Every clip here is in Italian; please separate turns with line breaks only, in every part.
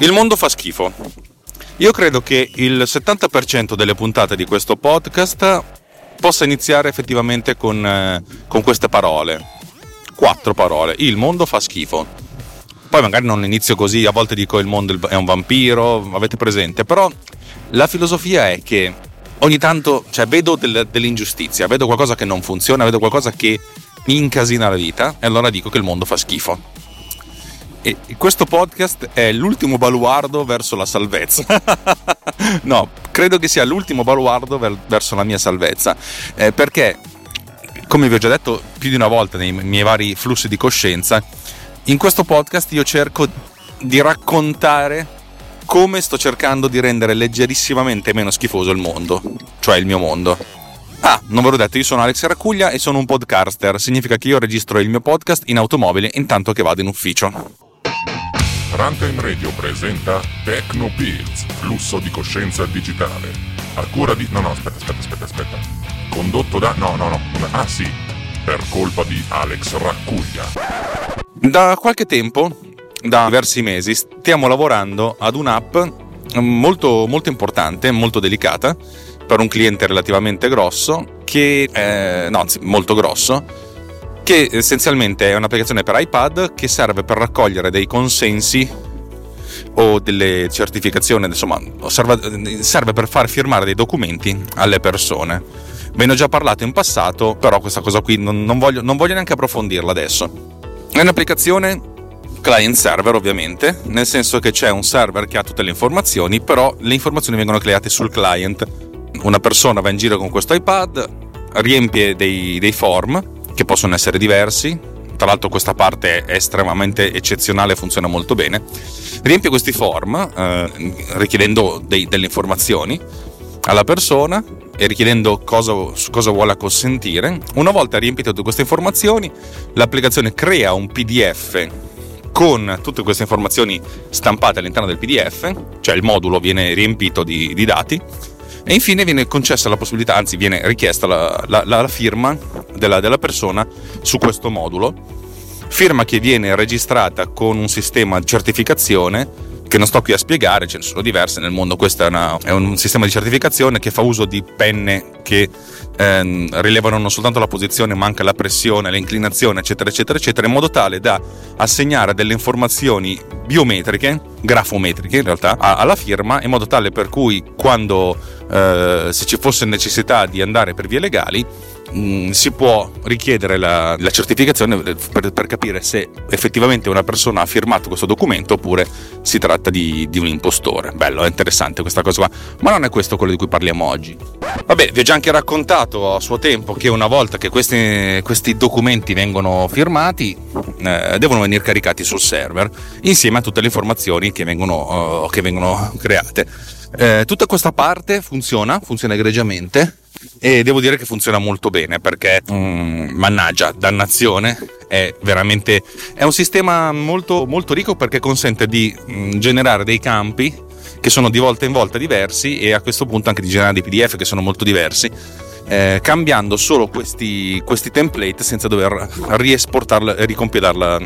Il mondo fa schifo. Io credo che il 70% delle puntate di questo podcast possa iniziare effettivamente con, eh, con queste parole. Quattro parole. Il mondo fa schifo. Poi magari non inizio così, a volte dico il mondo è un vampiro, avete presente, però la filosofia è che ogni tanto cioè, vedo del, dell'ingiustizia, vedo qualcosa che non funziona, vedo qualcosa che mi incasina la vita e allora dico che il mondo fa schifo. E questo podcast è l'ultimo baluardo verso la salvezza. no, credo che sia l'ultimo baluardo ver- verso la mia salvezza. Eh, perché, come vi ho già detto più di una volta nei miei vari flussi di coscienza, in questo podcast io cerco di raccontare come sto cercando di rendere leggerissimamente meno schifoso il mondo, cioè il mio mondo. Ah, non ve l'ho detto, io sono Alex Racuglia e sono un podcaster, significa che io registro il mio podcast in automobile intanto che vado in ufficio.
Runtime Radio presenta Techno Pills, flusso di coscienza digitale. A cura di... No, no, aspetta, aspetta, aspetta, aspetta. Condotto da... No, no, no. Ah, sì. Per colpa di Alex Raccuglia.
Da qualche tempo, da diversi mesi, stiamo lavorando ad un'app molto, molto importante, molto delicata, per un cliente relativamente grosso, che... Eh, no, anzi, molto grosso, che essenzialmente è un'applicazione per iPad che serve per raccogliere dei consensi o delle certificazioni, insomma, serve, serve per far firmare dei documenti alle persone. Ve ne ho già parlato in passato, però questa cosa qui non, non, voglio, non voglio neanche approfondirla adesso. È un'applicazione client server ovviamente, nel senso che c'è un server che ha tutte le informazioni, però le informazioni vengono create sul client. Una persona va in giro con questo iPad, riempie dei, dei form che possono essere diversi. Tra l'altro questa parte è estremamente eccezionale, funziona molto bene. Riempie questi form eh, richiedendo dei, delle informazioni alla persona e richiedendo cosa, cosa vuole acconsentire. Una volta riempite tutte queste informazioni, l'applicazione crea un PDF con tutte queste informazioni stampate all'interno del PDF, cioè il modulo viene riempito di, di dati e infine viene concessa la possibilità, anzi viene richiesta la, la, la firma della, della persona su questo modulo, firma che viene registrata con un sistema di certificazione che non sto qui a spiegare, ce ne sono diverse nel mondo, questo è, una, è un sistema di certificazione che fa uso di penne che ehm, rilevano non soltanto la posizione ma anche la pressione, l'inclinazione eccetera eccetera eccetera in modo tale da assegnare delle informazioni biometriche, grafometriche in realtà, alla firma in modo tale per cui quando eh, se ci fosse necessità di andare per vie legali Mm, si può richiedere la, la certificazione per, per, capire se effettivamente una persona ha firmato questo documento oppure si tratta di, di, un impostore. Bello, è interessante questa cosa qua, ma non è questo quello di cui parliamo oggi. Vabbè, vi ho già anche raccontato a suo tempo che una volta che questi, questi documenti vengono firmati, eh, devono venire caricati sul server insieme a tutte le informazioni che vengono, uh, che vengono create. Eh, tutta questa parte funziona, funziona egregiamente e devo dire che funziona molto bene perché mm, mannaggia dannazione è veramente è un sistema molto, molto ricco perché consente di mm, generare dei campi che sono di volta in volta diversi e a questo punto anche di generare dei pdf che sono molto diversi eh, cambiando solo questi, questi, template senza dover riesportarla e ricompilarla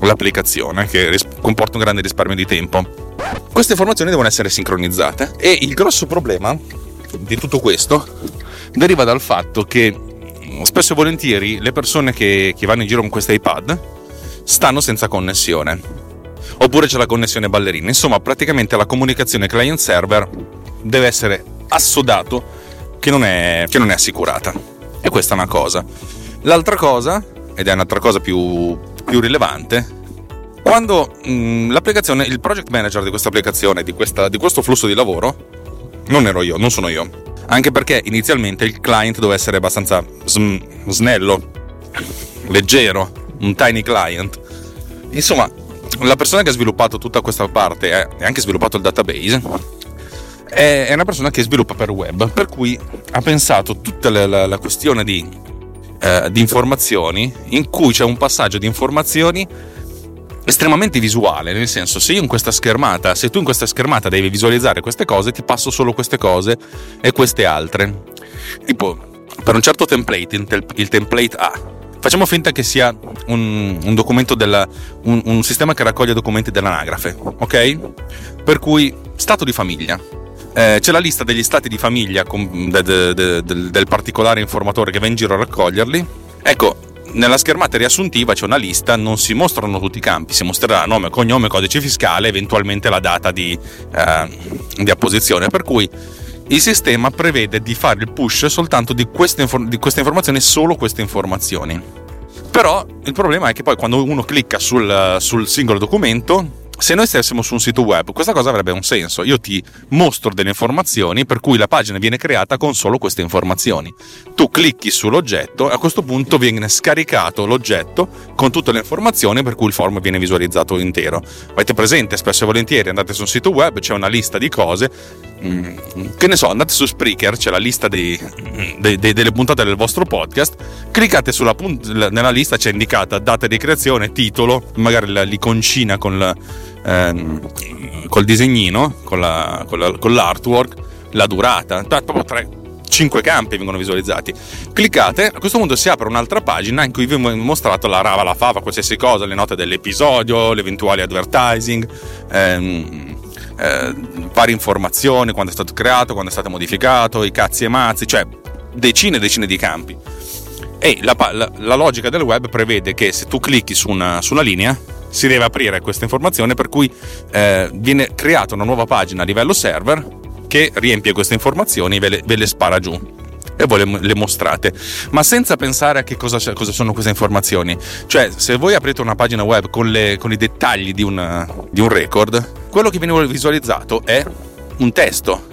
l'applicazione che ris- comporta un grande risparmio di tempo. Queste informazioni devono essere sincronizzate e il grosso problema di tutto questo deriva dal fatto che spesso e volentieri le persone che, che vanno in giro con questo iPad stanno senza connessione. Oppure c'è la connessione ballerina. Insomma, praticamente la comunicazione client-server deve essere assodato che non è, che non è assicurata. E questa è una cosa. L'altra cosa, ed è un'altra cosa più, più rilevante, quando mh, mm, l'applicazione, il project manager di questa applicazione, di, questa, di questo flusso di lavoro, non ero io, non sono io anche perché inizialmente il client doveva essere abbastanza sm- snello, leggero, un tiny client. Insomma, la persona che ha sviluppato tutta questa parte e anche sviluppato il database è una persona che sviluppa per web, per cui ha pensato tutta la, la, la questione di, eh, di informazioni in cui c'è un passaggio di informazioni estremamente visuale, nel senso se io in questa schermata, se tu in questa schermata devi visualizzare queste cose, ti passo solo queste cose e queste altre. Tipo, per un certo template, il template A, Facciamo finta che sia un, un documento del, un, un sistema che raccoglie documenti dell'anagrafe, ok? Per cui stato di famiglia. Eh, c'è la lista degli stati di famiglia del particolare informatore che va in giro a raccoglierli. Ecco, nella schermata riassuntiva c'è una lista, non si mostrano tutti i campi, si mostrerà nome, cognome, codice fiscale, eventualmente la data di, eh, di apposizione. Per cui il sistema prevede di fare il push soltanto di queste, di queste informazioni, solo queste informazioni. Però il problema è che poi quando uno clicca sul, sul singolo documento se noi stessimo su un sito web, questa cosa avrebbe un senso. Io ti mostro delle informazioni per cui la pagina viene creata con solo queste informazioni. Tu clicchi sull'oggetto e a questo punto viene scaricato l'oggetto con tutte le informazioni per cui il form viene visualizzato intero. Avete presente, spesso e volentieri andate su un sito web, c'è una lista di cose, che ne so, andate su Spreaker, c'è la lista dei, dei, dei, delle puntate del vostro podcast, cliccate sulla punt- nella lista, c'è indicata data di creazione, titolo, magari l'iconcina con la ehm, col disegnino, con, la, con, la, con l'artwork, la durata, proprio tre, 5 campi vengono visualizzati. Cliccate, a questo punto si apre un'altra pagina in cui vi ho mostrato la rava, la fava, qualsiasi cosa, le note dell'episodio, le eventuali advertising, ehm, eh, varie informazioni, quando è stato creato, quando è stato modificato, i cazzi e mazzi, cioè decine e decine di campi. E la, la, la logica del web prevede che se tu clicchi su una, su una linea, si deve aprire questa informazione per cui eh, viene creata una nuova pagina a livello server che riempie queste informazioni e ve le, ve le spara giù e voi le, mostrate, ma senza pensare a che cosa, cosa, sono queste informazioni. Cioè, se voi aprite una pagina web con, le, con i dettagli di, una, di un record, quello che viene visualizzato è un testo,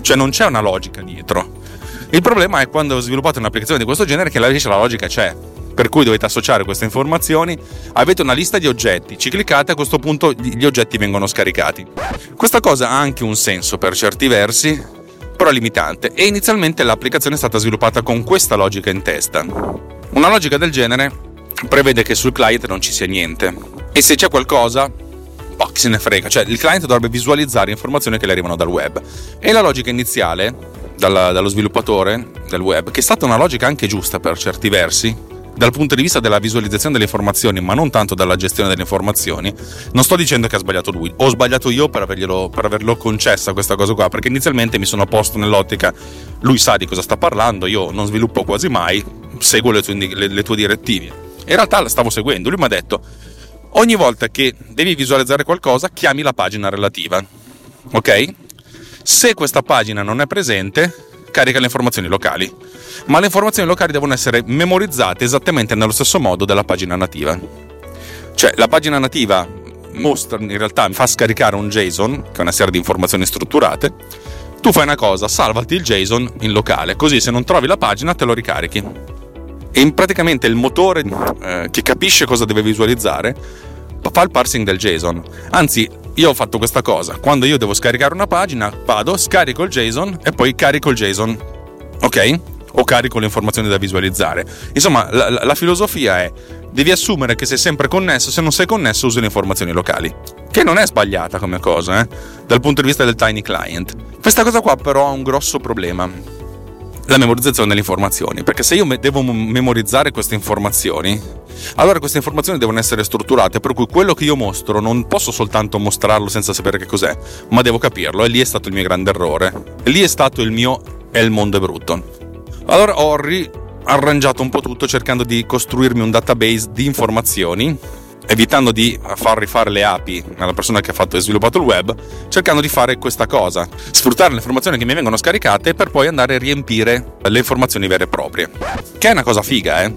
cioè non c'è una logica dietro. Il problema è quando sviluppate un'applicazione di questo genere che la, la logica c'è per cui dovete associare queste informazioni, avete una lista di oggetti, ci cliccate, a questo punto gli oggetti vengono scaricati. Questa cosa ha anche un senso per certi versi, però limitante, e inizialmente l'applicazione è stata sviluppata con questa logica in testa. Una logica del genere prevede che sul client non ci sia niente, e se c'è qualcosa, oh, chi se ne frega, cioè il client dovrebbe visualizzare informazioni che le arrivano dal web. E la logica iniziale, dalla, dallo sviluppatore del web, che è stata una logica anche giusta per certi versi, dal punto di vista della visualizzazione delle informazioni, ma non tanto dalla gestione delle informazioni, non sto dicendo che ha sbagliato lui, ho sbagliato io per, per averlo concessa questa cosa qua, perché inizialmente mi sono posto nell'ottica, lui sa di cosa sta parlando, io non sviluppo quasi mai, seguo le tue, le, le tue direttive. In realtà la stavo seguendo, lui mi ha detto, ogni volta che devi visualizzare qualcosa, chiami la pagina relativa, ok? Se questa pagina non è presente, carica le informazioni locali ma le informazioni locali devono essere memorizzate esattamente nello stesso modo della pagina nativa. Cioè, la pagina nativa mostra, in realtà fa scaricare un JSON, che è una serie di informazioni strutturate. Tu fai una cosa, salvati il JSON in locale, così se non trovi la pagina te lo ricarichi. E praticamente il motore eh, che capisce cosa deve visualizzare fa il parsing del JSON. Anzi, io ho fatto questa cosa. Quando io devo scaricare una pagina, vado, scarico il JSON e poi carico il JSON. Ok? O carico le informazioni da visualizzare. Insomma, la, la, la filosofia è devi assumere che sei sempre connesso, se non sei connesso usi le informazioni locali. Che non è sbagliata come cosa, eh? dal punto di vista del tiny client. Questa cosa qua però ha un grosso problema. La memorizzazione delle informazioni, perché se io devo memorizzare queste informazioni, allora queste informazioni devono essere strutturate, per cui quello che io mostro non posso soltanto mostrarlo senza sapere che cos'è, ma devo capirlo e lì è stato il mio grande errore. E lì è stato il mio e il mondo è brutto. Allora ho riarrangiato un po' tutto cercando di costruirmi un database di informazioni evitando di far rifare le api alla persona che ha fatto e sviluppato il web, cercando di fare questa cosa, sfruttare le informazioni che mi vengono scaricate per poi andare a riempire le informazioni vere e proprie. Che è una cosa figa, eh?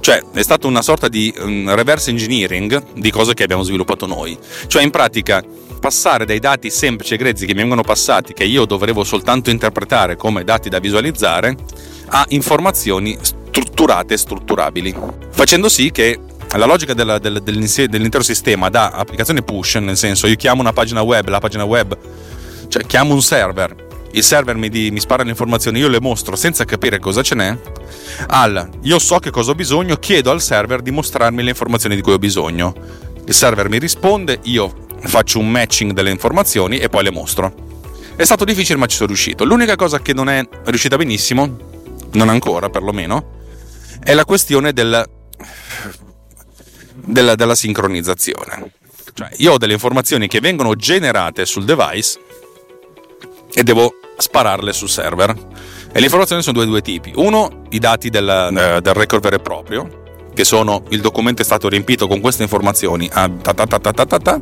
Cioè, è stata una sorta di um, reverse engineering di cose che abbiamo sviluppato noi. Cioè, in pratica, passare dai dati semplici e grezzi che mi vengono passati, che io dovevo soltanto interpretare come dati da visualizzare, a informazioni strutturate e strutturabili, facendo sì che la logica della, del, dell'intero sistema da applicazione push, nel senso io chiamo una pagina web, la pagina web, cioè chiamo un server, il server mi, di, mi spara le informazioni, io le mostro senza capire cosa ce n'è, al io so che cosa ho bisogno, chiedo al server di mostrarmi le informazioni di cui ho bisogno. Il server mi risponde, io faccio un matching delle informazioni e poi le mostro. È stato difficile ma ci sono riuscito. L'unica cosa che non è riuscita benissimo, non ancora perlomeno, è la questione del, della, della sincronizzazione. Cioè, io ho delle informazioni che vengono generate sul device e devo spararle sul server. E le informazioni sono due, due tipi. Uno, i dati del, eh, del record vero e proprio, che sono il documento è stato riempito con queste informazioni a ta ta ta ta ta ta, ta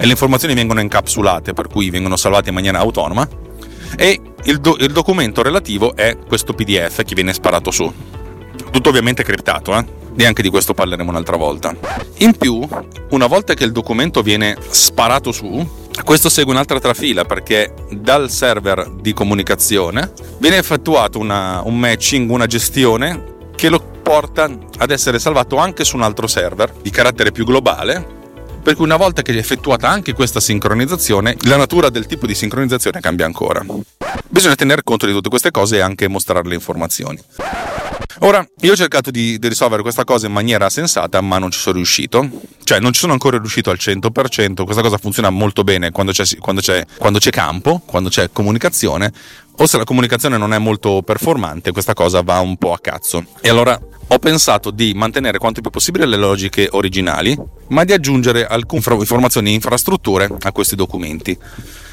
e le informazioni vengono incapsulate, per cui vengono salvate in maniera autonoma. E il, do, il documento relativo è questo PDF che viene sparato su. Tutto ovviamente criptato, eh? e anche di questo parleremo un'altra volta. In più, una volta che il documento viene sparato su, questo segue un'altra trafila perché dal server di comunicazione viene effettuato una, un matching, una gestione che lo porta ad essere salvato anche su un altro server di carattere più globale. Per cui una volta che è effettuata anche questa sincronizzazione, la natura del tipo di sincronizzazione cambia ancora. Bisogna tenere conto di tutte queste cose e anche mostrare le informazioni. Ora, io ho cercato di, di, risolvere questa cosa in maniera sensata, ma non ci sono riuscito. Cioè, non ci sono ancora riuscito al 100%. Questa cosa funziona molto bene quando c'è, quando c'è, quando c'è campo, quando c'è comunicazione. O se la comunicazione non è molto performante, questa cosa va un po' a cazzo. E allora ho pensato di mantenere quanto più possibile le logiche originali, ma di aggiungere alcune informazioni e infrastrutture a questi documenti.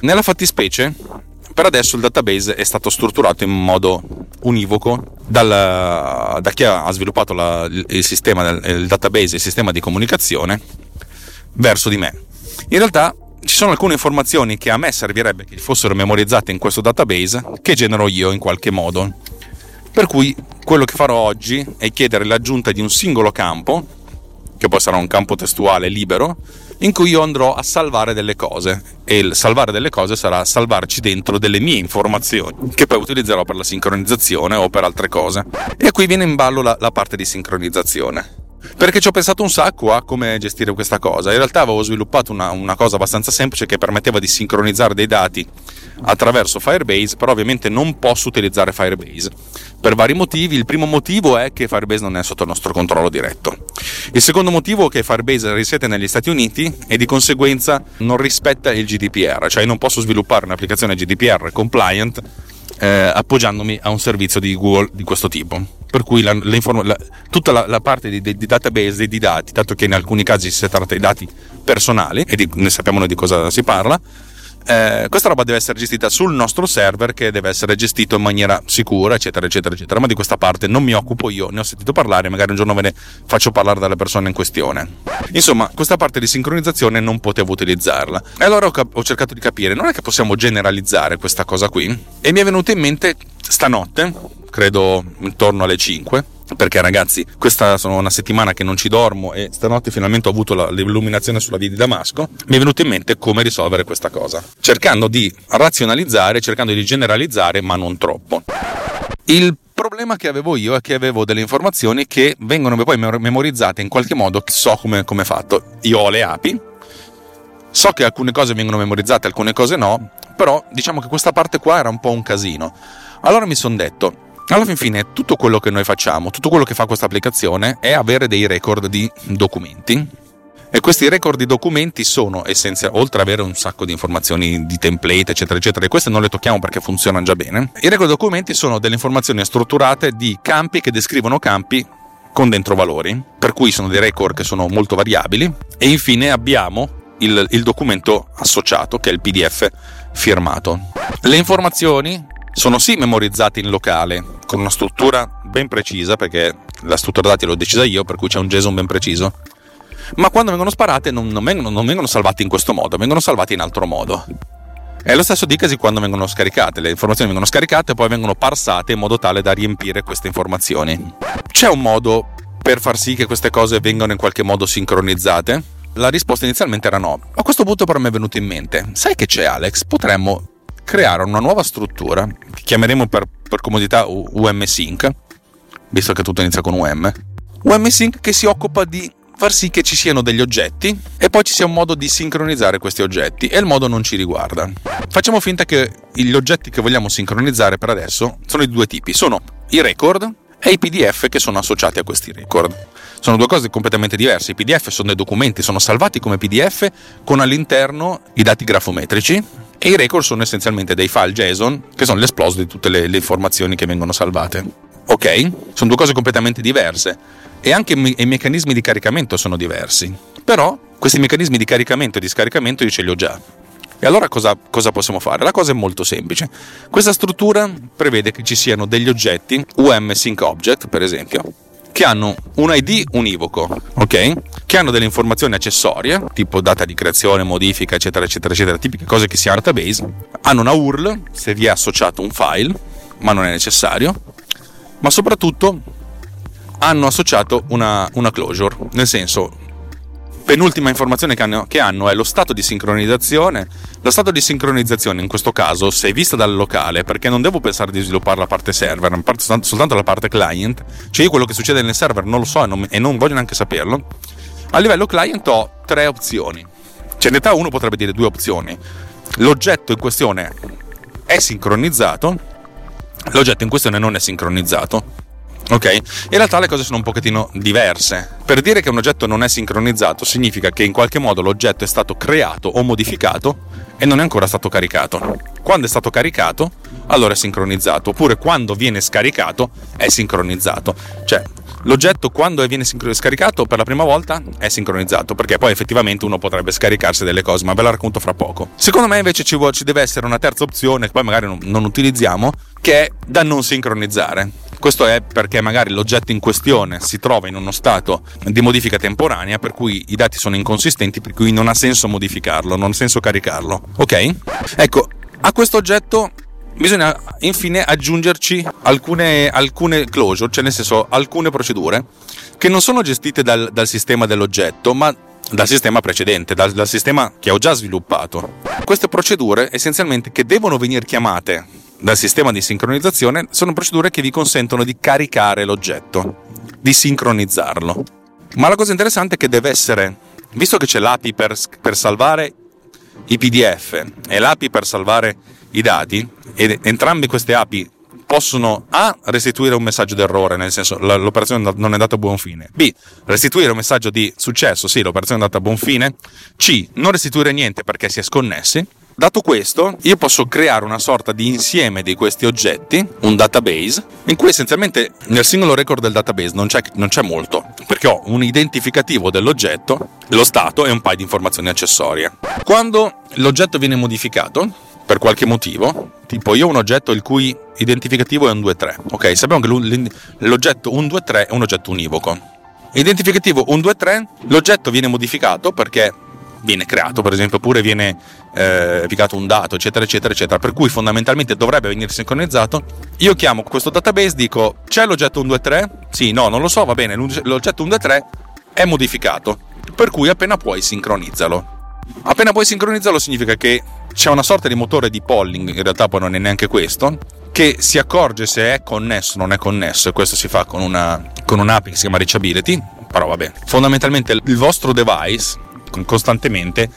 Nella fattispecie, per adesso il database è stato strutturato in modo univoco dal, da chi ha sviluppato la, il, sistema, il database, il sistema di comunicazione, verso di me. In realtà ci sono alcune informazioni che a me servirebbe che fossero memorizzate in questo database che genero io in qualche modo. Per cui quello che farò oggi è chiedere l'aggiunta di un singolo campo, che poi sarà un campo testuale libero, in cui io andrò a salvare delle cose e il salvare delle cose sarà salvarci dentro delle mie informazioni che poi utilizzerò per la sincronizzazione o per altre cose. E qui viene in ballo la, la parte di sincronizzazione. Perché ci ho pensato un sacco a come gestire questa cosa. In realtà avevo sviluppato una, una cosa abbastanza semplice che permetteva di sincronizzare dei dati attraverso Firebase, però ovviamente non posso utilizzare Firebase per vari motivi. Il primo motivo è che Firebase non è sotto il nostro controllo diretto. Il secondo motivo è che Firebase risiede negli Stati Uniti e di conseguenza non rispetta il GDPR, cioè non posso sviluppare un'applicazione GDPR compliant eh, appoggiandomi a un servizio di Google di questo tipo. Per cui la, la, tutta la, la parte di, di, database di dati, dato che in alcuni casi si tratta di dati personali, e di, ne sappiamo noi di cosa si parla, eh, questa roba deve essere gestita sul nostro server che deve essere gestito in maniera sicura, eccetera, eccetera, eccetera. Ma di questa parte non mi occupo io, ne ho sentito parlare, magari un giorno ve ne faccio parlare dalle persone in questione. Insomma, questa parte di sincronizzazione non potevo utilizzarla. E allora ho, cap- ho cercato di capire, non è che possiamo generalizzare questa cosa qui? E mi è venuto in mente stanotte, credo intorno alle 5, perché ragazzi questa sono una settimana che non ci dormo e stanotte finalmente ho avuto la, l'illuminazione sulla via di Damasco mi è venuto in mente come risolvere questa cosa cercando di razionalizzare cercando di generalizzare ma non troppo. Il problema che avevo io è che avevo delle informazioni che vengono poi memorizzate in qualche modo so come è fatto. Io ho le api so che alcune cose vengono memorizzate alcune cose no però diciamo che questa parte qua era un po' un casino allora mi sono detto alla fin fine tutto quello che noi facciamo, tutto quello che fa questa applicazione è avere dei record di documenti. E questi record di documenti sono essenziali, oltre ad avere un sacco di informazioni di template, eccetera, eccetera, e queste non le tocchiamo perché funzionano già bene. I record di documenti sono delle informazioni strutturate di campi che descrivono campi con dentro valori, per cui sono dei record che sono molto variabili. E infine abbiamo il, il documento associato, che è il PDF firmato. Le informazioni sono sì memorizzati in locale, con una struttura ben precisa, perché la struttura dati l'ho decisa io, per cui c'è un JSON ben preciso. Ma quando vengono sparate non, non, vengono, non vengono salvati in questo modo, vengono salvati in altro modo. È lo stesso dicasi quando vengono scaricate, le informazioni vengono scaricate e poi vengono parsate in modo tale da riempire queste informazioni. C'è un modo per far sì che queste cose vengano in qualche modo sincronizzate? La risposta inizialmente era no. A questo punto però mi è venuto in mente, sai che c'è Alex? Potremmo creare una nuova struttura che chiameremo per, per comodità UM-Sync, visto che tutto inizia con UM. UM-Sync che si occupa di far sì che ci siano degli oggetti e poi ci sia un modo di sincronizzare questi oggetti e il modo non ci riguarda. Facciamo finta che gli oggetti che vogliamo sincronizzare per adesso sono di due tipi, sono i record e i PDF che sono associati a questi record. Sono due cose completamente diverse. I PDF sono dei documenti, sono salvati come PDF con all'interno i dati grafometrici e i record sono essenzialmente dei file JSON che sono l'esploso di tutte le, le informazioni che vengono salvate. Ok? Sono due cose completamente diverse e anche i meccanismi di caricamento sono diversi. Però questi meccanismi di caricamento e di scaricamento io ce li ho già. E allora cosa, cosa, possiamo fare? La cosa è molto semplice. Questa struttura prevede che ci siano degli oggetti, UM Sync Object per esempio, che hanno un ID univoco, ok? Che hanno delle informazioni accessorie, tipo data di creazione, modifica, eccetera, eccetera, eccetera, tipiche cose che si hanno database. Hanno una URL se vi è associato un file, ma non è necessario. Ma soprattutto hanno associato una, una closure, nel senso penultima informazione che hanno, che hanno, è lo stato di sincronizzazione. Lo stato di sincronizzazione in questo caso, se vista dal locale, perché non devo pensare di sviluppare la parte server, ma soltanto la parte client, cioè io quello che succede nel server non lo so e non, e non voglio neanche saperlo. A livello client ho tre opzioni. Cioè in realtà uno potrebbe dire due opzioni. L'oggetto in questione è sincronizzato, l'oggetto in questione non è sincronizzato Ok? In realtà le cose sono un pochettino diverse. Per dire che un oggetto non è sincronizzato significa che in qualche modo l'oggetto è stato creato o modificato e non è ancora stato caricato. Quando è stato caricato, allora è sincronizzato, oppure quando viene scaricato è sincronizzato. Cioè, l'oggetto quando viene scaricato per la prima volta è sincronizzato, perché poi effettivamente uno potrebbe scaricarsi delle cose, ma ve la racconto fra poco. Secondo me invece ci, deve essere una terza opzione che poi magari non utilizziamo, che è da non sincronizzare. Questo è perché magari l'oggetto in questione si trova in uno stato di modifica temporanea, per cui i dati sono inconsistenti, per cui non ha senso modificarlo, non ha senso caricarlo. Ok? Ecco, a questo oggetto bisogna infine aggiungerci alcune, alcune closure, cioè nel senso alcune procedure che non sono gestite dal, dal sistema dell'oggetto, ma dal sistema precedente, dal, dal, sistema che ho già sviluppato. Queste procedure essenzialmente che devono venire chiamate dal sistema di sincronizzazione sono procedure che vi consentono di caricare l'oggetto, di sincronizzarlo. Ma la cosa interessante è che deve essere, visto che c'è l'API per, per salvare i PDF e l'API per salvare i dati, ed entrambe queste API possono A restituire un messaggio d'errore, nel senso l'operazione non è andata a buon fine, B restituire un messaggio di successo, sì l'operazione è andata a buon fine, C non restituire niente perché si è sconnessi, Dato questo, io posso creare una sorta di insieme di questi oggetti, un database, in cui essenzialmente nel singolo record del database non c'è, non c'è molto, perché ho un identificativo dell'oggetto, lo stato e un paio di informazioni accessorie. Quando l'oggetto viene modificato, per qualche motivo, tipo io ho un oggetto il cui identificativo è un 2-3, ok? Sappiamo che l'oggetto 1-2-3 è un oggetto univoco. Identificativo 1-2-3, l'oggetto viene modificato perché viene creato, per esempio, oppure viene eh, un dato, eccetera, eccetera, eccetera, per cui fondamentalmente dovrebbe venire sincronizzato. Io chiamo questo database, dico c'è l'oggetto 123? Sì, no, non lo so, va bene, l'oggetto 123 è modificato, per cui appena puoi sincronizzalo. Appena puoi sincronizzarlo significa che c'è una sorta di motore di polling, in realtà poi non è neanche questo, che si accorge se è connesso o non è connesso e questo si fa con, una, con un'app che si chiama Reachability, però vabbè. Fondamentalmente il vostro device costantemente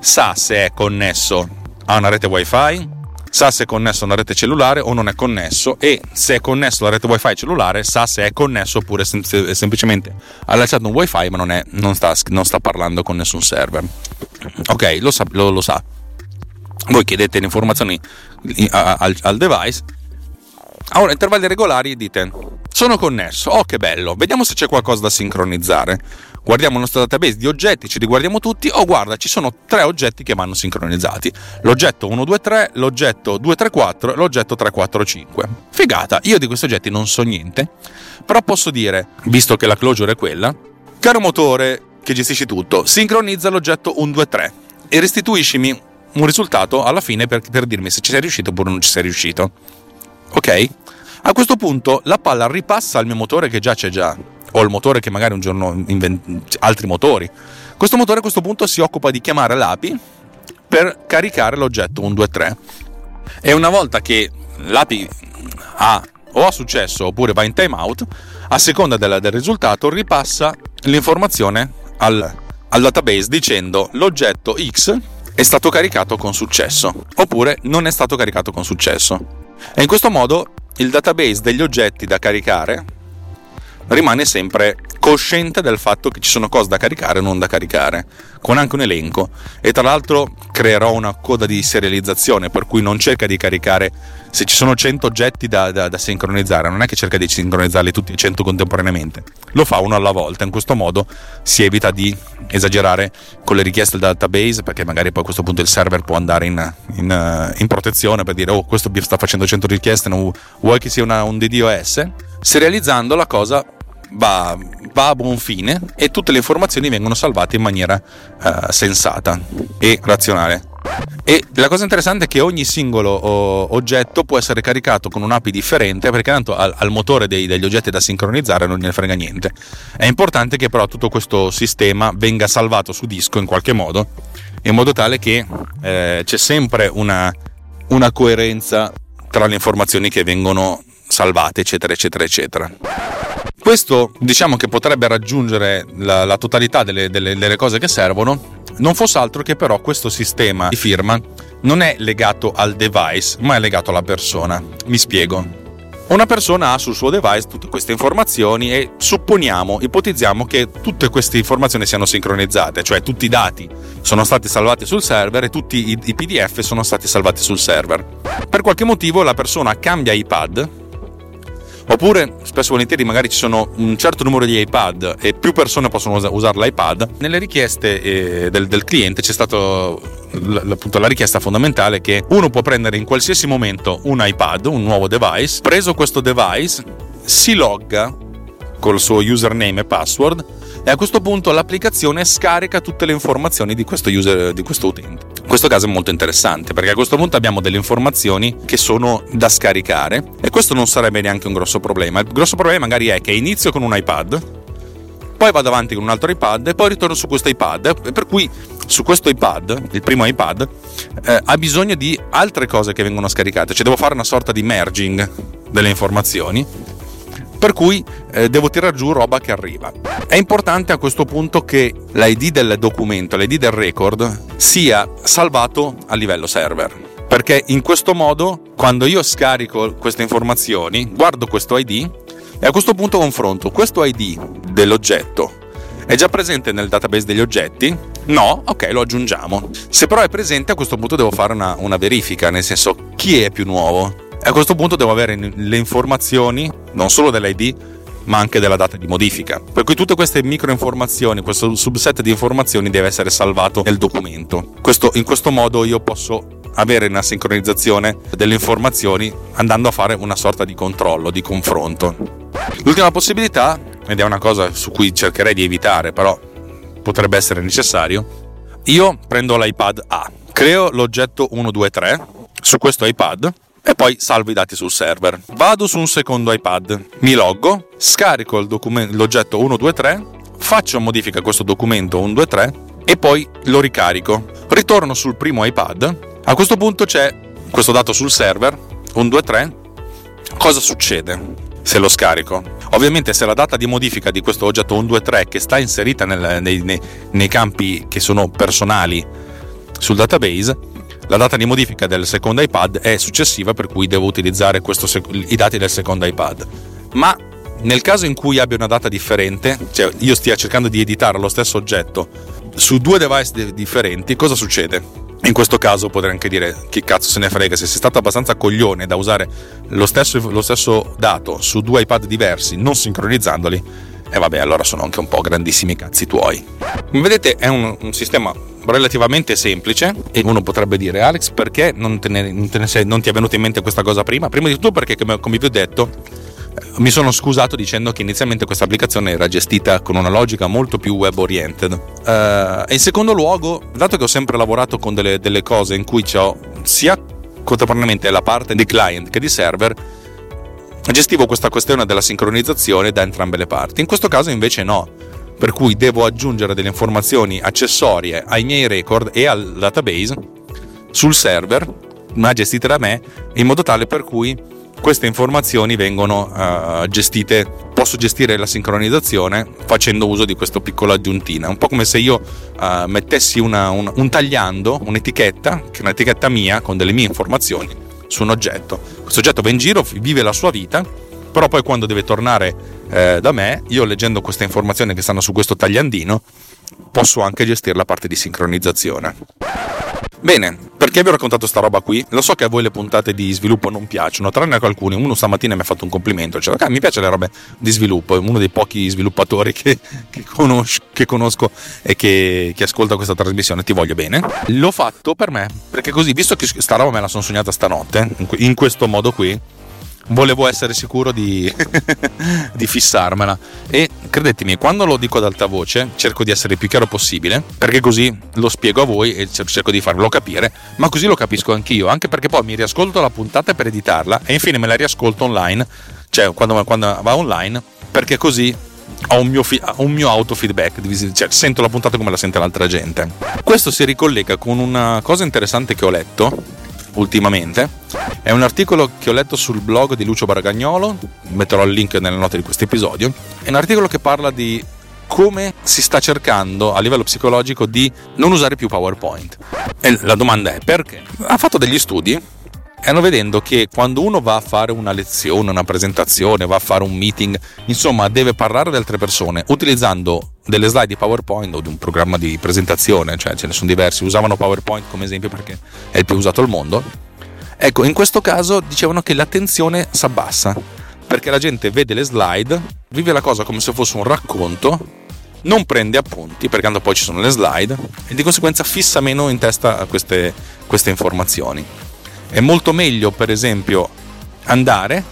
sa se è connesso a una rete wifi, sa se è connesso a una rete cellulare o non è connesso e se è connesso alla rete wifi cellulare sa se è connesso oppure sem- semplicemente ha lasciato un wifi ma non, è, non, sta, non, sta, parlando con nessun server. Ok, lo sa. Lo, lo sa. Voi chiedete le informazioni al, al device a intervalli regolari dite sono connesso, oh che bello, vediamo se c'è qualcosa da sincronizzare guardiamo il nostro database di oggetti, ci riguardiamo tutti, oh guarda, ci sono tre oggetti che vanno sincronizzati. L'oggetto 123, l'oggetto 234 e l'oggetto 345. Figata, io di questi oggetti non so niente, però posso dire, visto che la closure è quella, caro motore che gestisci tutto, sincronizza l'oggetto 123 e restituiscimi un risultato alla fine per, per dirmi se ci sei riuscito oppure non ci sei riuscito. Ok? A questo punto la palla ripassa al mio motore che già c'è già o il motore che magari un giorno inventa altri motori. Questo motore a questo punto si occupa di chiamare l'API per caricare l'oggetto 123 e una volta che l'API ha o ha successo oppure va in timeout, a seconda del, del risultato ripassa l'informazione al, al database dicendo l'oggetto X è stato caricato con successo oppure non è stato caricato con successo. E in questo modo il database degli oggetti da caricare rimane sempre cosciente del fatto che ci sono cose da caricare e non da caricare, con anche un elenco. E tra l'altro creerò una coda di serializzazione, per cui non cerca di caricare, se ci sono 100 oggetti da, da, da sincronizzare, non è che cerca di sincronizzarli tutti e 100 contemporaneamente, lo fa uno alla volta. In questo modo si evita di esagerare con le richieste del database, perché magari poi a questo punto il server può andare in, in, in protezione per dire, oh, questo sta facendo 100 richieste, non vuoi che sia una, un DDoS? Serializzando la cosa va, va, a buon fine e tutte le informazioni vengono salvate in maniera uh, sensata e razionale. E la cosa interessante è che ogni singolo o, oggetto può essere caricato con un'API differente perché tanto al, al motore dei, degli oggetti da sincronizzare non gliene frega niente. È importante che però tutto questo sistema venga salvato su disco in qualche modo, in modo tale che eh, c'è sempre una, una coerenza tra le informazioni che vengono salvate, eccetera, eccetera, eccetera. Questo diciamo che potrebbe raggiungere la, la totalità delle, delle, delle cose che servono, non fosse altro che però questo sistema di firma non è legato al device, ma è legato alla persona. Mi spiego. Una persona ha sul suo device tutte queste informazioni e supponiamo, ipotizziamo che tutte queste informazioni siano sincronizzate, cioè tutti i dati sono stati salvati sul server e tutti i, PDF sono stati salvati sul server. Per qualche motivo la persona cambia iPad Oppure, spesso e volentieri, magari ci sono un certo numero di iPad e più persone possono usare l'iPad. Nelle richieste eh, del, del, cliente c'è stata appunto la richiesta fondamentale che uno può prendere in qualsiasi momento un iPad, un nuovo device. Preso questo device, si logga col suo username e password e a questo punto l'applicazione scarica tutte le informazioni di questo, user, di questo utente. Questo caso è molto interessante perché a questo punto abbiamo delle informazioni che sono da scaricare e questo non sarebbe neanche un grosso problema. Il grosso problema magari è che inizio con un iPad, poi vado avanti con un altro iPad e poi ritorno su questo iPad, per cui su questo iPad, il primo iPad, eh, ha bisogno di altre cose che vengono scaricate, cioè devo fare una sorta di merging delle informazioni per cui eh, devo tirare giù roba che arriva. È importante a questo punto che l'ID del documento, l'ID del record, sia salvato a livello server. Perché in questo modo, quando io scarico queste informazioni, guardo questo ID e a questo punto confronto questo ID dell'oggetto è già presente nel database degli oggetti? No? Ok, lo aggiungiamo. Se però è presente, a questo punto devo fare una, una verifica, nel senso chi è più nuovo. E a questo punto devo avere le informazioni non solo dell'ID, ma anche della data di modifica. Per cui tutte queste micro informazioni, questo subset di informazioni deve essere salvato nel documento. Questo, in questo modo io posso avere una sincronizzazione delle informazioni andando a fare una sorta di controllo, di confronto. L'ultima possibilità, ed è una cosa su cui cercherei di evitare, però potrebbe essere necessario, io prendo l'iPad A, creo l'oggetto 123 su questo iPad e poi salvo i dati sul server. Vado su un secondo iPad, mi loggo, scarico l'oggetto 123, faccio modifica a questo documento 123 e poi lo ricarico. Ritorno sul primo iPad, a questo punto c'è questo dato sul server 123. Cosa succede? se lo scarico. Ovviamente se la data di modifica di questo oggetto 123 che sta inserita nel, nei, nei, nei, campi che sono personali sul database la data di modifica del secondo iPad è successiva per cui devo utilizzare sec- i dati del secondo iPad. Ma nel caso in cui abbia una data differente, cioè io stia cercando di editare lo stesso oggetto su due device de- differenti, cosa succede? In questo caso potrei anche dire che cazzo se ne frega, se sei stato abbastanza coglione da usare lo stesso, lo stesso dato su due iPad diversi, non sincronizzandoli, e vabbè, allora sono anche un po' grandissimi cazzi tuoi. Come vedete è un, un sistema relativamente semplice e uno potrebbe dire Alex perché non, ne, non, ne sei, non ti è venuta in mente questa cosa prima? Prima di tutto perché come, come vi ho detto mi sono scusato dicendo che inizialmente questa applicazione era gestita con una logica molto più web oriented. Uh, e in secondo luogo, dato che ho sempre lavorato con delle, delle cose in cui ho sia contemporaneamente la parte di client che di server, gestivo questa questione della sincronizzazione da entrambe le parti. In questo caso invece no, per cui devo aggiungere delle informazioni accessorie ai miei record e al database sul server, ma gestite da me, in modo tale per cui queste informazioni vengono uh, gestite, posso gestire la sincronizzazione facendo uso di questa piccola aggiuntina, un po' come se io uh, mettessi una, un, un tagliando, un'etichetta, che è un'etichetta mia con delle mie informazioni su un oggetto. Questo oggetto va in giro, vive la sua vita, però poi quando deve tornare eh, da me, io leggendo queste informazioni che stanno su questo tagliandino, posso anche gestire la parte di sincronizzazione. Bene, perché vi ho raccontato sta roba qui? Lo so che a voi le puntate di sviluppo non piacciono, tranne che alcuni. Uno stamattina mi ha fatto un complimento, cioè, ah, mi piacciono le robe di sviluppo, è uno dei pochi sviluppatori che, che, conosco, che conosco, e che, che, ascolta questa trasmissione, ti voglio bene. L'ho fatto per me, perché così, visto che sta roba me la sono sognata stanotte, in questo modo qui, volevo essere sicuro di, di, fissarmela e credetemi quando lo dico ad alta voce cerco di essere il più chiaro possibile perché così lo spiego a voi e cerco di farvelo capire ma così lo capisco anch'io anche perché poi mi riascolto la puntata per editarla e infine me la riascolto online cioè quando, quando va online perché così ho un mio, fi- un mio autofeedback, cioè sento la puntata come la sente l'altra gente. Questo si ricollega con una cosa interessante che ho letto ultimamente. È un articolo che ho letto sul blog di Lucio Baragagnolo, metterò il link nelle note di questo episodio. È un articolo che parla di come si sta cercando a livello psicologico di non usare più PowerPoint. E la domanda è perché? Ha fatto degli studi hanno vedendo che quando uno va a fare una lezione, una presentazione, va a fare un meeting, insomma, deve parlare ad altre persone utilizzando delle slide di PowerPoint o di un programma di presentazione, cioè ce ne sono diversi, usavano PowerPoint come esempio perché è il più usato al mondo. Ecco, in questo caso dicevano che l'attenzione si abbassa perché la gente vede le slide, vive la cosa come se fosse un racconto, non prende appunti perché tanto poi ci sono le slide e di conseguenza fissa meno in testa queste, queste informazioni. È molto meglio, per esempio, andare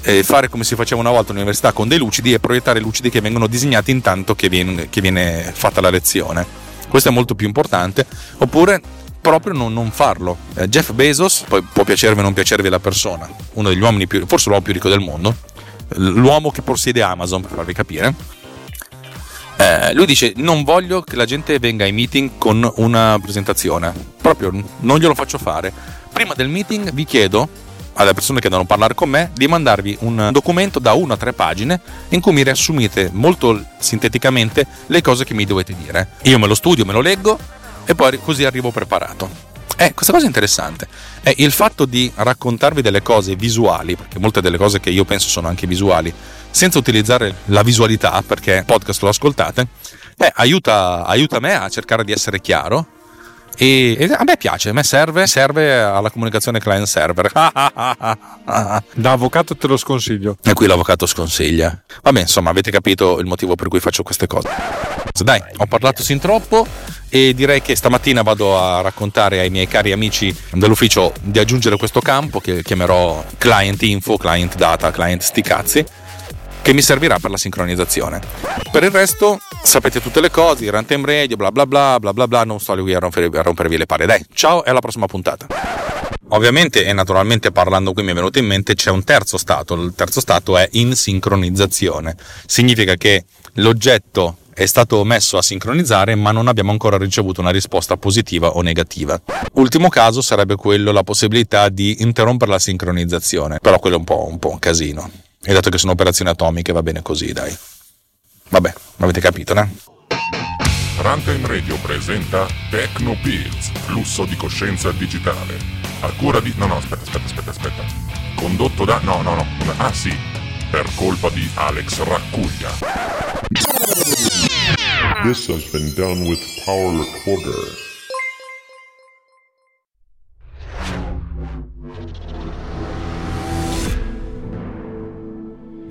e fare come si faceva una volta all'università con dei lucidi e proiettare lucidi che vengono disegnati intanto che viene, che viene fatta la lezione. Questo è molto più importante. Oppure proprio non, non farlo. Eh, Jeff Bezos, poi può piacervi o non piacervi la persona, uno degli uomini più, forse l'uomo più ricco del mondo, l'uomo che possiede Amazon, per farvi capire. Eh, lui dice: Non voglio che la gente venga ai meeting con una presentazione, proprio non glielo faccio fare prima del meeting vi chiedo alle persone che devono parlare con me di mandarvi un documento da 1 a 3 pagine in cui mi riassumite molto sinteticamente le cose che mi dovete dire. Io me lo studio, me lo leggo e poi così arrivo preparato. Eh, questa cosa è interessante. È il fatto di raccontarvi delle cose visuali, perché molte delle cose che io penso sono anche visuali, senza utilizzare la visualità, perché podcast lo ascoltate, eh, aiuta, aiuta me a cercare di essere chiaro e, e, a me piace, a me serve, serve alla comunicazione client server.
da avvocato te lo sconsiglio.
E qui l'avvocato sconsiglia. Vabbè, insomma, avete capito il motivo per cui faccio queste cose. Dai, ho parlato sin troppo e direi che stamattina vado a raccontare ai miei cari amici dell'ufficio di aggiungere questo campo che chiamerò client info, client data, client sti cazzi che mi servirà per la sincronizzazione. Per il resto sapete tutte le cose, il runtime radio, bla bla bla bla bla bla, non sto qui a, rompervi, a rompervi le palle. Dai, ciao e alla prossima puntata. Ovviamente e naturalmente parlando qui mi è venuto in mente c'è un terzo stato, il terzo stato è in sincronizzazione. Significa che l'oggetto è stato messo a sincronizzare ma non abbiamo ancora ricevuto una risposta positiva o negativa. Ultimo caso sarebbe quello la possibilità di interrompere la sincronizzazione, però quello è un po' un, po un casino. E dato che sono operazioni atomiche va bene così, dai. Vabbè, avete capito, né?
Runtime Radio presenta Techno Pills, flusso di coscienza digitale. A cura di... No, no, aspetta, aspetta, aspetta, aspetta. Condotto da... No, no, no. Ah, sì. Per colpa di Alex Raccuglia. This has been done with Power Recorder.